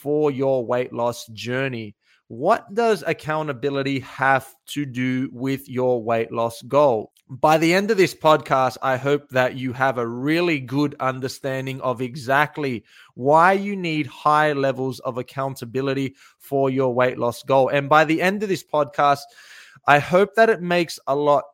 for your weight loss journey. What does accountability have to do with your weight loss goal? By the end of this podcast, I hope that you have a really good understanding of exactly why you need high levels of accountability for your weight loss goal. And by the end of this podcast, I hope that it makes a lot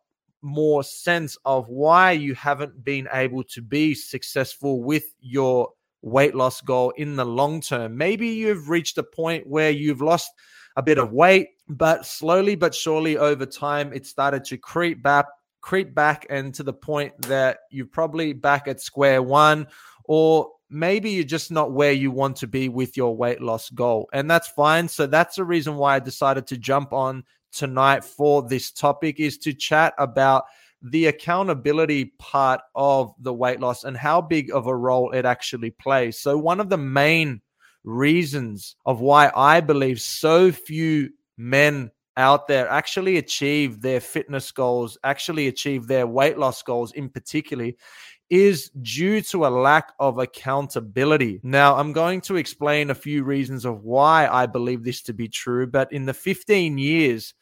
more sense of why you haven't been able to be successful with your weight loss goal in the long term. Maybe you've reached a point where you've lost a bit of weight, but slowly but surely over time, it started to creep back, creep back, and to the point that you're probably back at square one, or maybe you're just not where you want to be with your weight loss goal. And that's fine. So that's the reason why I decided to jump on tonight for this topic is to chat about the accountability part of the weight loss and how big of a role it actually plays. So, one of the main reasons of why I believe so few men out there actually achieve their fitness goals, actually achieve their weight loss goals in particular, is due to a lack of accountability. Now, I'm going to explain a few reasons of why I believe this to be true, but in the 15 years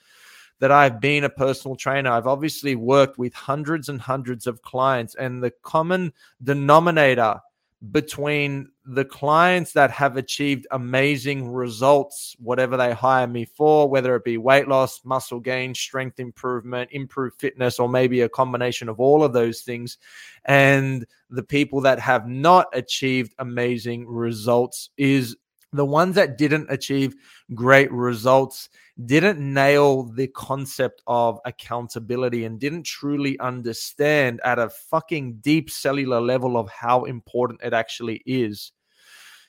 that I've been a personal trainer, I've obviously worked with hundreds and hundreds of clients, and the common denominator between the clients that have achieved amazing results, whatever they hire me for, whether it be weight loss, muscle gain, strength improvement, improved fitness, or maybe a combination of all of those things, and the people that have not achieved amazing results is the ones that didn't achieve great results didn't nail the concept of accountability and didn't truly understand at a fucking deep cellular level of how important it actually is.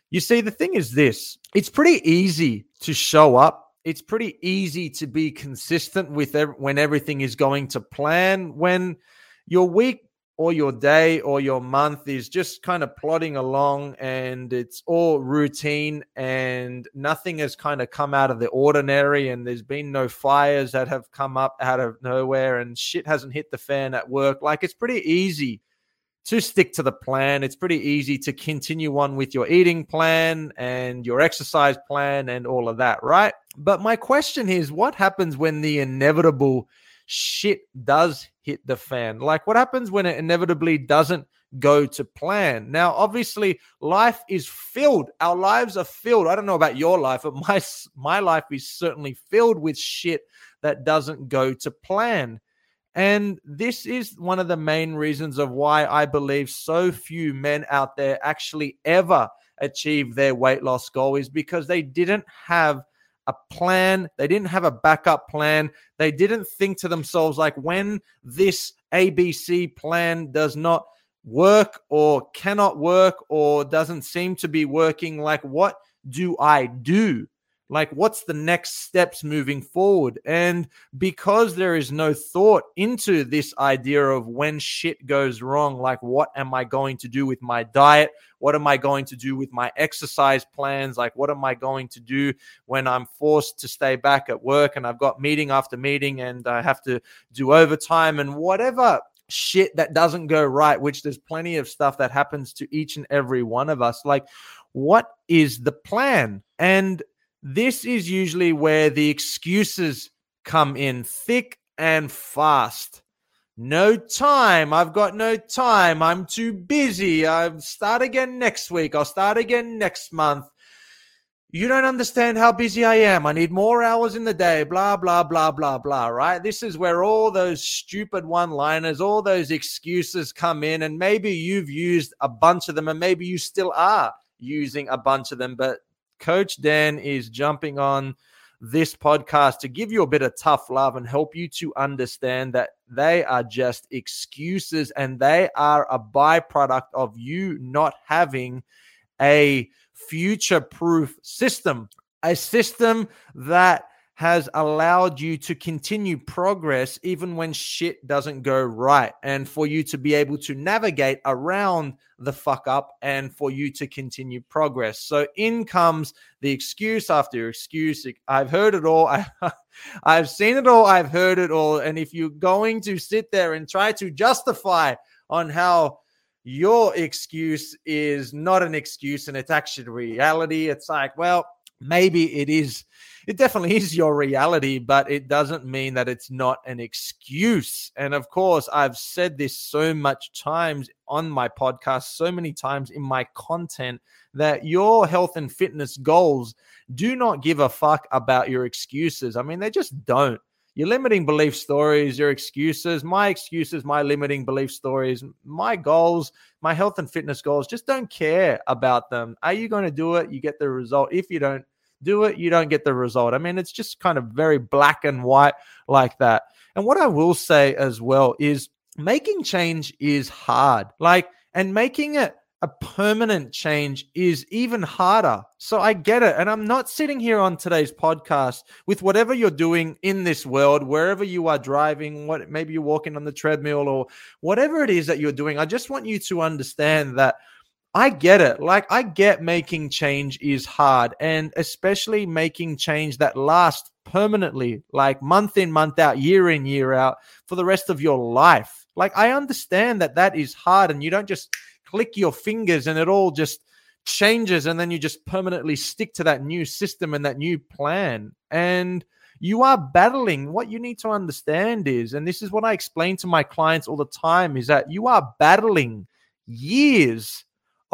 You see, the thing is this it's pretty easy to show up. It's pretty easy to be consistent with ev- when everything is going to plan. When your week or your day or your month is just kind of plodding along and it's all routine and nothing has kind of come out of the ordinary and there's been no fires that have come up out of nowhere and shit hasn't hit the fan at work. Like it's pretty easy to stick to the plan. It's pretty easy to continue on with your eating plan and your exercise plan and all of that right? But my question is what happens when the inevitable shit does hit the fan. Like what happens when it inevitably doesn't go to plan? Now, obviously, life is filled. Our lives are filled. I don't know about your life, but my my life is certainly filled with shit that doesn't go to plan. And this is one of the main reasons of why I believe so few men out there actually ever achieve their weight loss goal is because they didn't have a plan. They didn't have a backup plan. They didn't think to themselves, like, when this ABC plan does not work or cannot work or doesn't seem to be working, like, what do I do? Like what's the next steps moving forward? And because there is no thought into this idea of when shit goes wrong like what am i going to do with my diet? What am i going to do with my exercise plans? Like what am i going to do when i'm forced to stay back at work and i've got meeting after meeting and i have to do overtime and whatever shit that doesn't go right which there's plenty of stuff that happens to each and every one of us. Like what is the plan? And this is usually where the excuses come in thick and fast. No time. I've got no time. I'm too busy. I'll start again next week. I'll start again next month. You don't understand how busy I am. I need more hours in the day. Blah, blah, blah, blah, blah. Right? This is where all those stupid one liners, all those excuses come in. And maybe you've used a bunch of them, and maybe you still are using a bunch of them. But Coach Dan is jumping on this podcast to give you a bit of tough love and help you to understand that they are just excuses and they are a byproduct of you not having a future proof system, a system that has allowed you to continue progress even when shit doesn't go right and for you to be able to navigate around the fuck up and for you to continue progress. So in comes the excuse after excuse. I've heard it all. I, I've seen it all. I've heard it all. And if you're going to sit there and try to justify on how your excuse is not an excuse and it's actually reality, it's like, well, maybe it is it definitely is your reality, but it doesn't mean that it's not an excuse. And of course, I've said this so much times on my podcast, so many times in my content that your health and fitness goals do not give a fuck about your excuses. I mean, they just don't. Your limiting belief stories, your excuses, my excuses, my limiting belief stories, my goals, my health and fitness goals, just don't care about them. Are you going to do it? You get the result. If you don't, do it, you don't get the result. I mean, it's just kind of very black and white like that. And what I will say as well is making change is hard. Like, and making it a permanent change is even harder. So I get it. And I'm not sitting here on today's podcast with whatever you're doing in this world, wherever you are driving, what maybe you're walking on the treadmill or whatever it is that you're doing. I just want you to understand that I get it. Like, I get making change is hard, and especially making change that lasts permanently, like month in, month out, year in, year out for the rest of your life. Like, I understand that that is hard, and you don't just click your fingers and it all just changes, and then you just permanently stick to that new system and that new plan. And you are battling. What you need to understand is, and this is what I explain to my clients all the time, is that you are battling years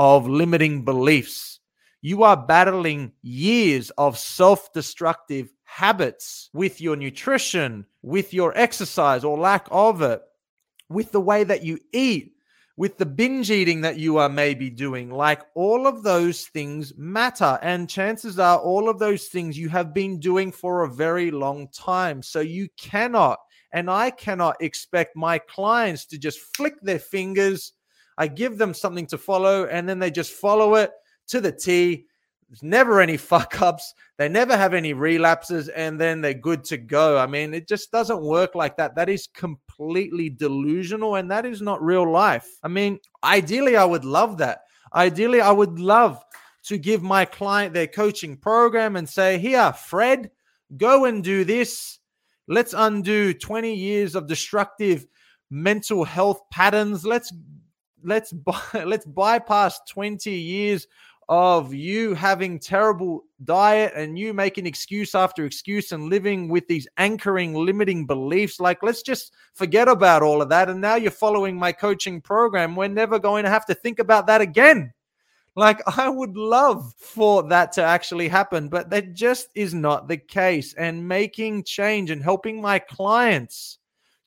of limiting beliefs. You are battling years of self destructive habits with your nutrition, with your exercise or lack of it, with the way that you eat, with the binge eating that you are maybe doing. Like all of those things matter. And chances are, all of those things you have been doing for a very long time. So you cannot, and I cannot expect my clients to just flick their fingers I give them something to follow, and then they just follow it to the T. There's never any fuck ups. They never have any relapses, and then they're good to go. I mean, it just doesn't work like that. That is completely delusional, and that is not real life. I mean, ideally, I would love that. Ideally, I would love to give my client their coaching program and say, Here, Fred, go and do this. Let's undo 20 years of destructive mental health patterns. Let's let's let's bypass 20 years of you having terrible diet and you making excuse after excuse and living with these anchoring limiting beliefs. Like let's just forget about all of that. And now you're following my coaching program. We're never going to have to think about that again. Like i would love for that to actually happen but that just is not the case. And making change and helping my clients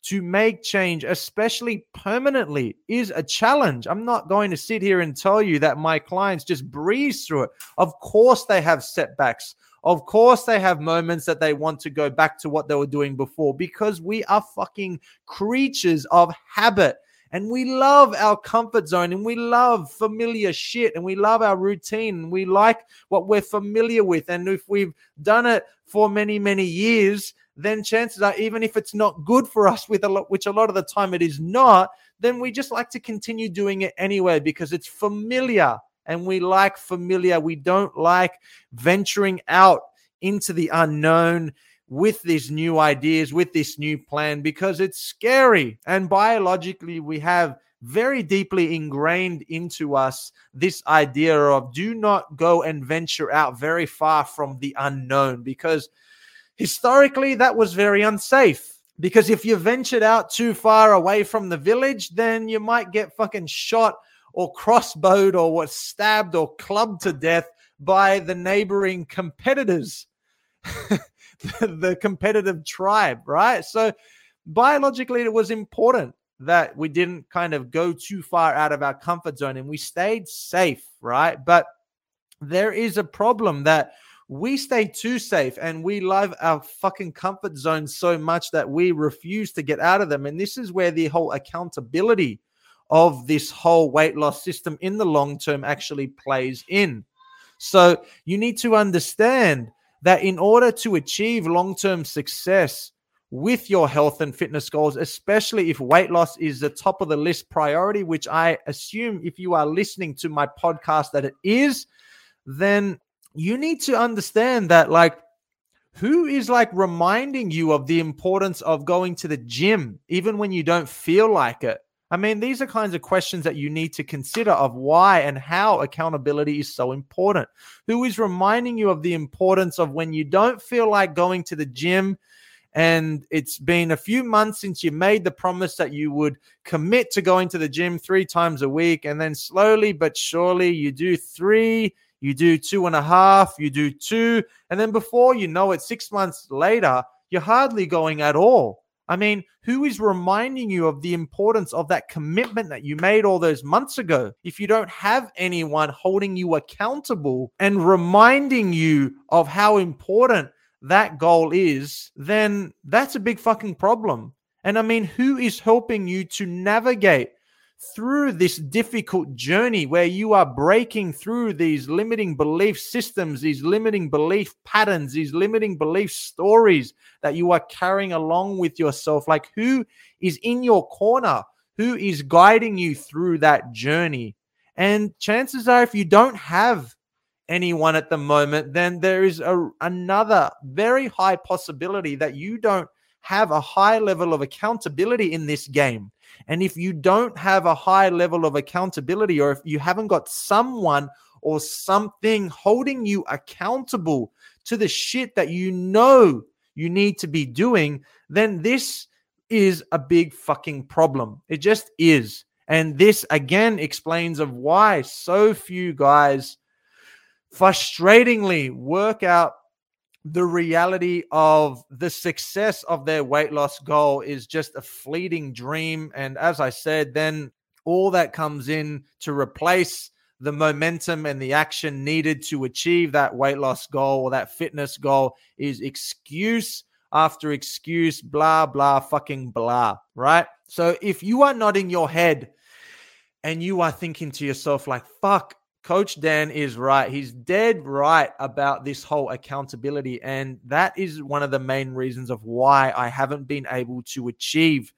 to make change, especially permanently, is a challenge. I'm not going to sit here and tell you that my clients just breeze through it. Of course, they have setbacks. Of course, they have moments that they want to go back to what they were doing before because we are fucking creatures of habit and we love our comfort zone and we love familiar shit and we love our routine and we like what we're familiar with. And if we've done it for many, many years, then chances are, even if it's not good for us, with a lot, which a lot of the time it is not, then we just like to continue doing it anyway because it's familiar and we like familiar. We don't like venturing out into the unknown with these new ideas, with this new plan, because it's scary. And biologically, we have very deeply ingrained into us this idea of do not go and venture out very far from the unknown because historically that was very unsafe because if you ventured out too far away from the village, then you might get fucking shot or crossbowed or was stabbed or clubbed to death by the neighboring competitors, the competitive tribe, right? So biologically, it was important that we didn't kind of go too far out of our comfort zone and we stayed safe, right? But there is a problem that we stay too safe and we love our fucking comfort zones so much that we refuse to get out of them. And this is where the whole accountability of this whole weight loss system in the long term actually plays in. So you need to understand that in order to achieve long term success with your health and fitness goals, especially if weight loss is the top of the list priority, which I assume if you are listening to my podcast that it is, then you need to understand that, like, who is like reminding you of the importance of going to the gym, even when you don't feel like it? I mean, these are kinds of questions that you need to consider of why and how accountability is so important. Who is reminding you of the importance of when you don't feel like going to the gym and it's been a few months since you made the promise that you would commit to going to the gym three times a week and then slowly but surely you do three you do two and a half, you do two, and then before you know it, six months later, you're hardly going at all. I mean, who is reminding you of the importance of that commitment that you made all those months ago? If you don't have anyone holding you accountable and reminding you of how important that goal is, then that's a big fucking problem. And I mean, who is helping you to navigate through this difficult journey where you are breaking through these limiting belief systems, these limiting belief patterns, these limiting belief stories that you are carrying along with yourself. Like, who is in your corner? Who is guiding you through that journey? And chances are, if you don't have anyone at the moment, then there is a, another very high possibility that you don't have a high level of accountability in this game. And if you don't have a high level of accountability, or if you haven't got someone or something holding you accountable to the shit that you know you need to be doing, then this is a big fucking problem. It just is. And this again explains of why so few guys frustratingly work out the reality of the success of their weight loss goal is just a fleeting dream. And as I said, then all that comes in to replace the momentum and the action needed to achieve that weight loss goal or that fitness goal is excuse after excuse, blah, blah, fucking blah, right? So if you are nodding your head and you are thinking to yourself, like, fuck, Coach Dan is right. He's dead right about this whole accountability. And that is one of the main reasons of why I haven't been able to achieve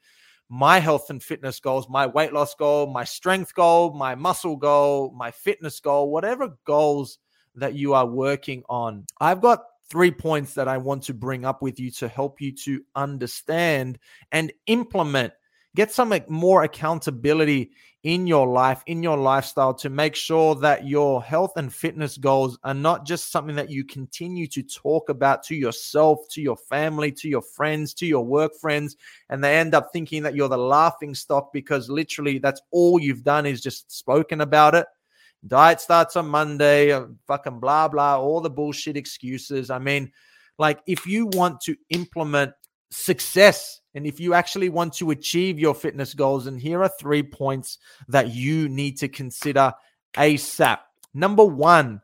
my health and fitness goals, my weight loss goal, my strength goal, my muscle goal, my fitness goal, whatever goals that you are working on. I've got three points that I want to bring up with you to help you to understand and implement get some more accountability in your life, in your lifestyle to make sure that your health and fitness goals are not just something that you continue to talk about to yourself, to your family, to your friends, to your work friends, and they end up thinking that you're the laughing stock because literally that's all you've done is just spoken about it. Diet starts on Monday, uh, fucking blah, blah, all the bullshit excuses. I mean, like if you want to implement success and if you actually want to achieve your fitness goals, and here are three points that you need to consider ASAP. Number one,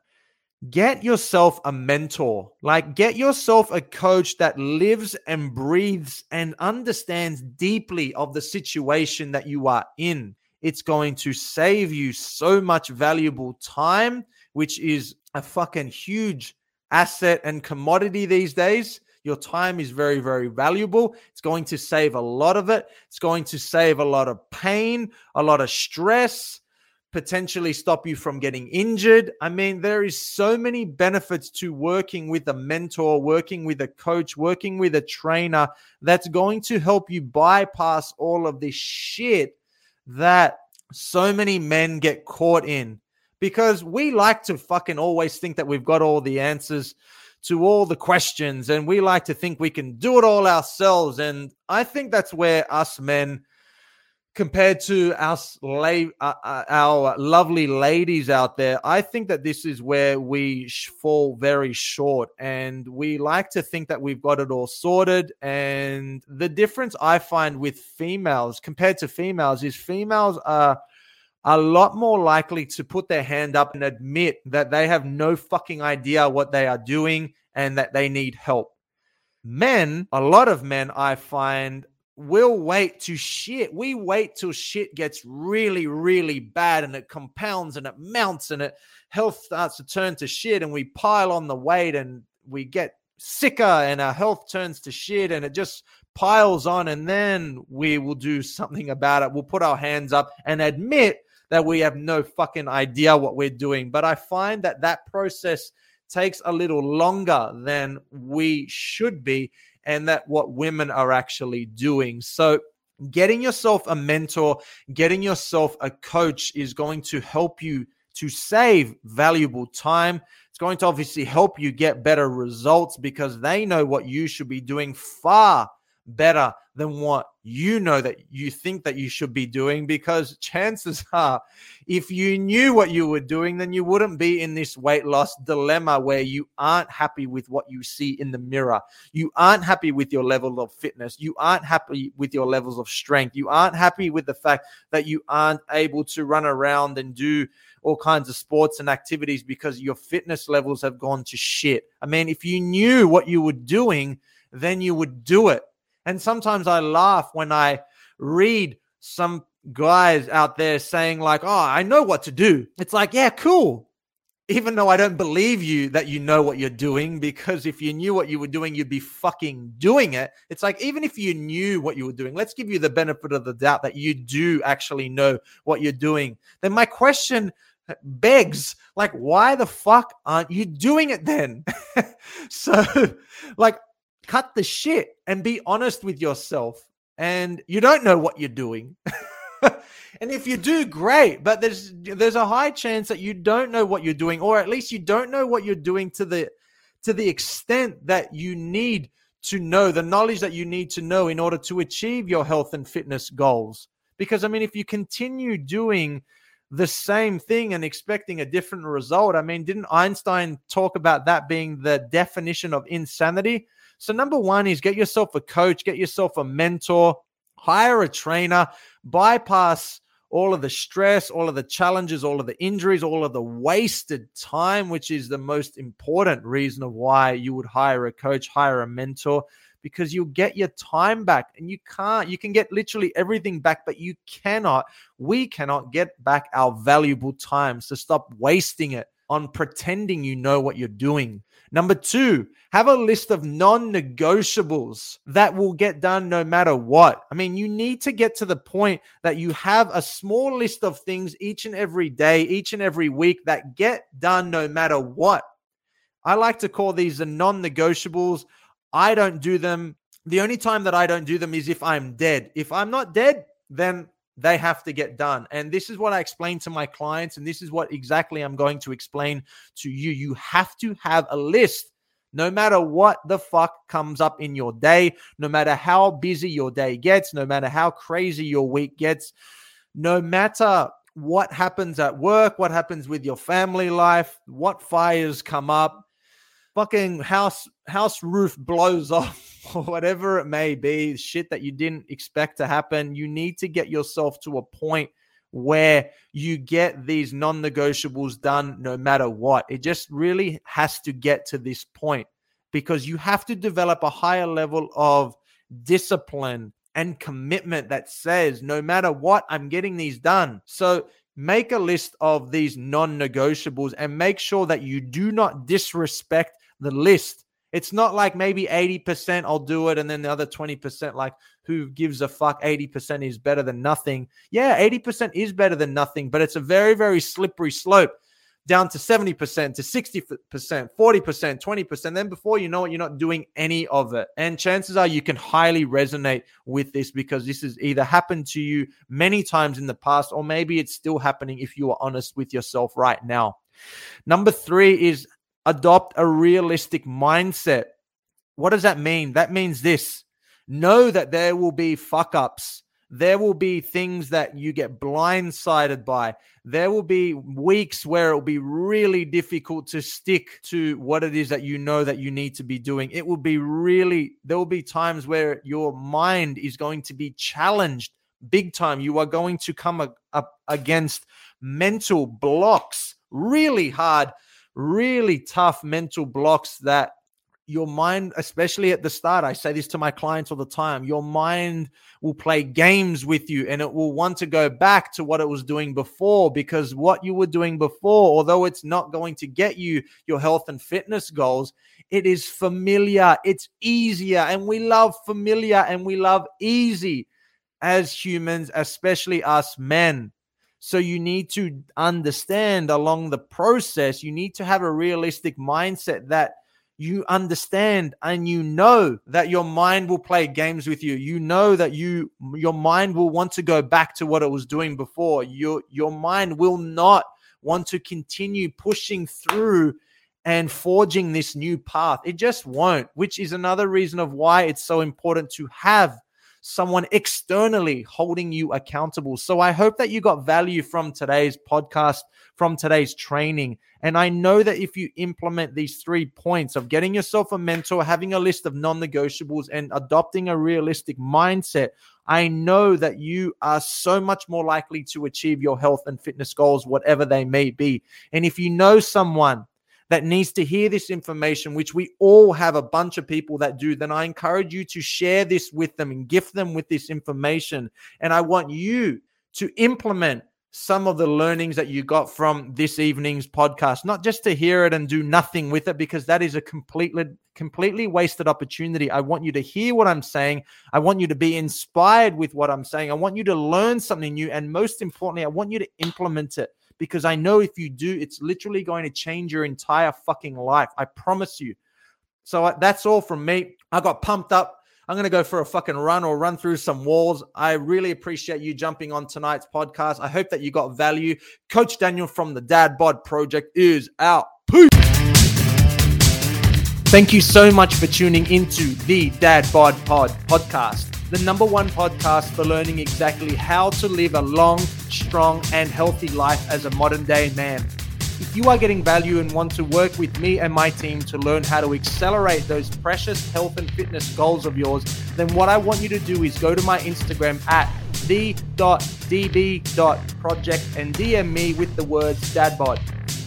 get yourself a mentor. Like, get yourself a coach that lives and breathes and understands deeply of the situation that you are in. It's going to save you so much valuable time, which is a fucking huge asset and commodity these days. Your time is very, very valuable. It's going to save a lot of it. It's going to save a lot of pain, a lot of stress, potentially stop you from getting injured. I mean, there is so many benefits to working with a mentor, working with a coach, working with a trainer that's going to help you bypass all of this shit that so many men get caught in because we like to fucking always think that we've got all the answers to all the questions and we like to think we can do it all ourselves and i think that's where us men compared to la- uh, uh, our lovely ladies out there i think that this is where we sh- fall very short and we like to think that we've got it all sorted and the difference i find with females compared to females is females are a lot more likely to put their hand up and admit that they have no fucking idea what they are doing and that they need help. Men, a lot of men I find we'll wait to shit. We wait till shit gets really, really bad and it compounds and it mounts and it health starts to turn to shit and we pile on the weight and we get sicker and our health turns to shit and it just piles on and then we will do something about it. We'll put our hands up and admit that we have no fucking idea what we're doing. But I find that that process takes a little longer than we should be and that what women are actually doing. So, getting yourself a mentor, getting yourself a coach is going to help you to save valuable time. It's going to obviously help you get better results because they know what you should be doing far better than what you know that you think that you should be doing because chances are if you knew what you were doing then you wouldn't be in this weight loss dilemma where you aren't happy with what you see in the mirror. You aren't happy with your level of fitness. You aren't happy with your levels of strength. You aren't happy with the fact that you aren't able to run around and do all kinds of sports and activities because your fitness levels have gone to shit. I mean if you knew what you were doing then you would do it and sometimes I laugh when I read some guys out there saying, like, oh, I know what to do. It's like, yeah, cool. Even though I don't believe you that you know what you're doing, because if you knew what you were doing, you'd be fucking doing it. It's like, even if you knew what you were doing, let's give you the benefit of the doubt that you do actually know what you're doing. Then my question begs like why the fuck aren't you doing it then so like cut the shit and be honest with yourself. And you don't know what you're doing. and if you do, great. But there's there's a high chance that you don't know what you're doing, or at least you don't know what you're doing to the to the extent that you need to know the knowledge that you need to know in order to achieve your health and fitness goals. Because I mean, if you continue doing the same thing and expecting a different result, I mean, didn't Einstein talk about that being the definition of insanity? So, number one is get yourself a coach, get yourself a mentor, hire a trainer, bypass all of the stress, all of the challenges, all of the injuries, all of the wasted time, which is the most important reason of why you would hire a coach, hire a mentor, because you'll get your time back and you can't, you can get literally everything back, but you cannot, we cannot get back our valuable time. So stop wasting it on pretending you know what you're doing. Number two, have a list of non negotiables that will get done no matter what. I mean, you need to get to the point that you have a small list of things each and every day, each and every week that get done no matter what. I like to call these the non negotiables. I don't do them. The only time that I don't do them is if I'm dead. If I'm not dead, then they have to get done. And this is what I explain to my clients. And this is what exactly I'm going to explain to you. You have to have a list no matter what the fuck comes up in your day, no matter how busy your day gets, no matter how crazy your week gets, no matter what happens at work, what happens with your family life, what fires come up, fucking house house roof blows off or whatever it may be, shit that you didn't expect to happen, you need to get yourself to a point where you get these non negotiables done no matter what. It just really has to get to this point because you have to develop a higher level of discipline and commitment that says, no matter what, I'm getting these done. So make a list of these non negotiables and make sure that you do not disrespect the list. It's not like maybe 80% I'll do it and then the other 20% like who gives a fuck 80% is better than nothing. Yeah, 80% is better than nothing, but it's a very very slippery slope down to 70% to 60%, 40%, 20%. Then before you know it, you're not doing any of it. And chances are you can highly resonate with this because this has either happened to you many times in the past, or maybe it's still happening if you are honest with yourself right now. Number three is adopt a realistic mindset. What does that mean? That means this know that there will be fuck ups. There will be things that you get blindsided by. There will be weeks where it will be really difficult to stick to what it is that you know that you need to be doing. It will be really, there will be times where your mind is going to be challenged big time. You are going to come up against mental blocks, really hard really tough mental blocks that your mind, especially at the start, I say this to my clients all the time, your mind will play games with you and it will want to go back to what it was doing before because what you were doing before, although it's not going to get you your health and fitness goals, it is familiar, it's easier, and we love familiar and we love easy as humans, especially us men. So you need to understand along the process, you need to have a realistic mindset that you understand and you know that your mind will play games with you. You know that you your mind will want to go back to what it was doing before. Your your mind will not want to continue pushing through and forging this new path. It just won't which is another reason of why it's so important to have someone externally holding you accountable. So I hope that you got value from today's podcast, from today's training. And I know that if you implement these three points of getting yourself a mentor, having a list of non negotiables, and adopting a realistic mindset, I know that you are so much more likely to achieve your health and fitness goals, whatever they may be. And if you know someone that needs to hear this information, which we all have a bunch of people that do, then I encourage you to share this with them and gift them with this information. And I want you to implement some of the learnings that you got from this evening's podcast, not just to hear it and do nothing with it, because that is a completely, completely wasted opportunity. I want you to hear what I'm saying. I want you to be inspired with what I'm saying. I want you to learn something new. And most importantly, I want you to implement it because I know if you do, it's literally going to change your entire fucking life. I promise you. So uh, that's all from me. I got pumped up. I'm going to go for a fucking run or run through some walls. I really appreciate you jumping on tonight's podcast. I hope that you got value. Coach Daniel from the Dad Bod Project is out. Peace. Thank you so much for tuning into the Dad Bod Pod podcast the number one podcast for learning exactly how to live a long, strong, and healthy life as a modern day man. If you are getting value and want to work with me and my team to learn how to accelerate those precious health and fitness goals of yours, then what I want you to do is go to my Instagram at the.db.project and DM me with the words dadbod.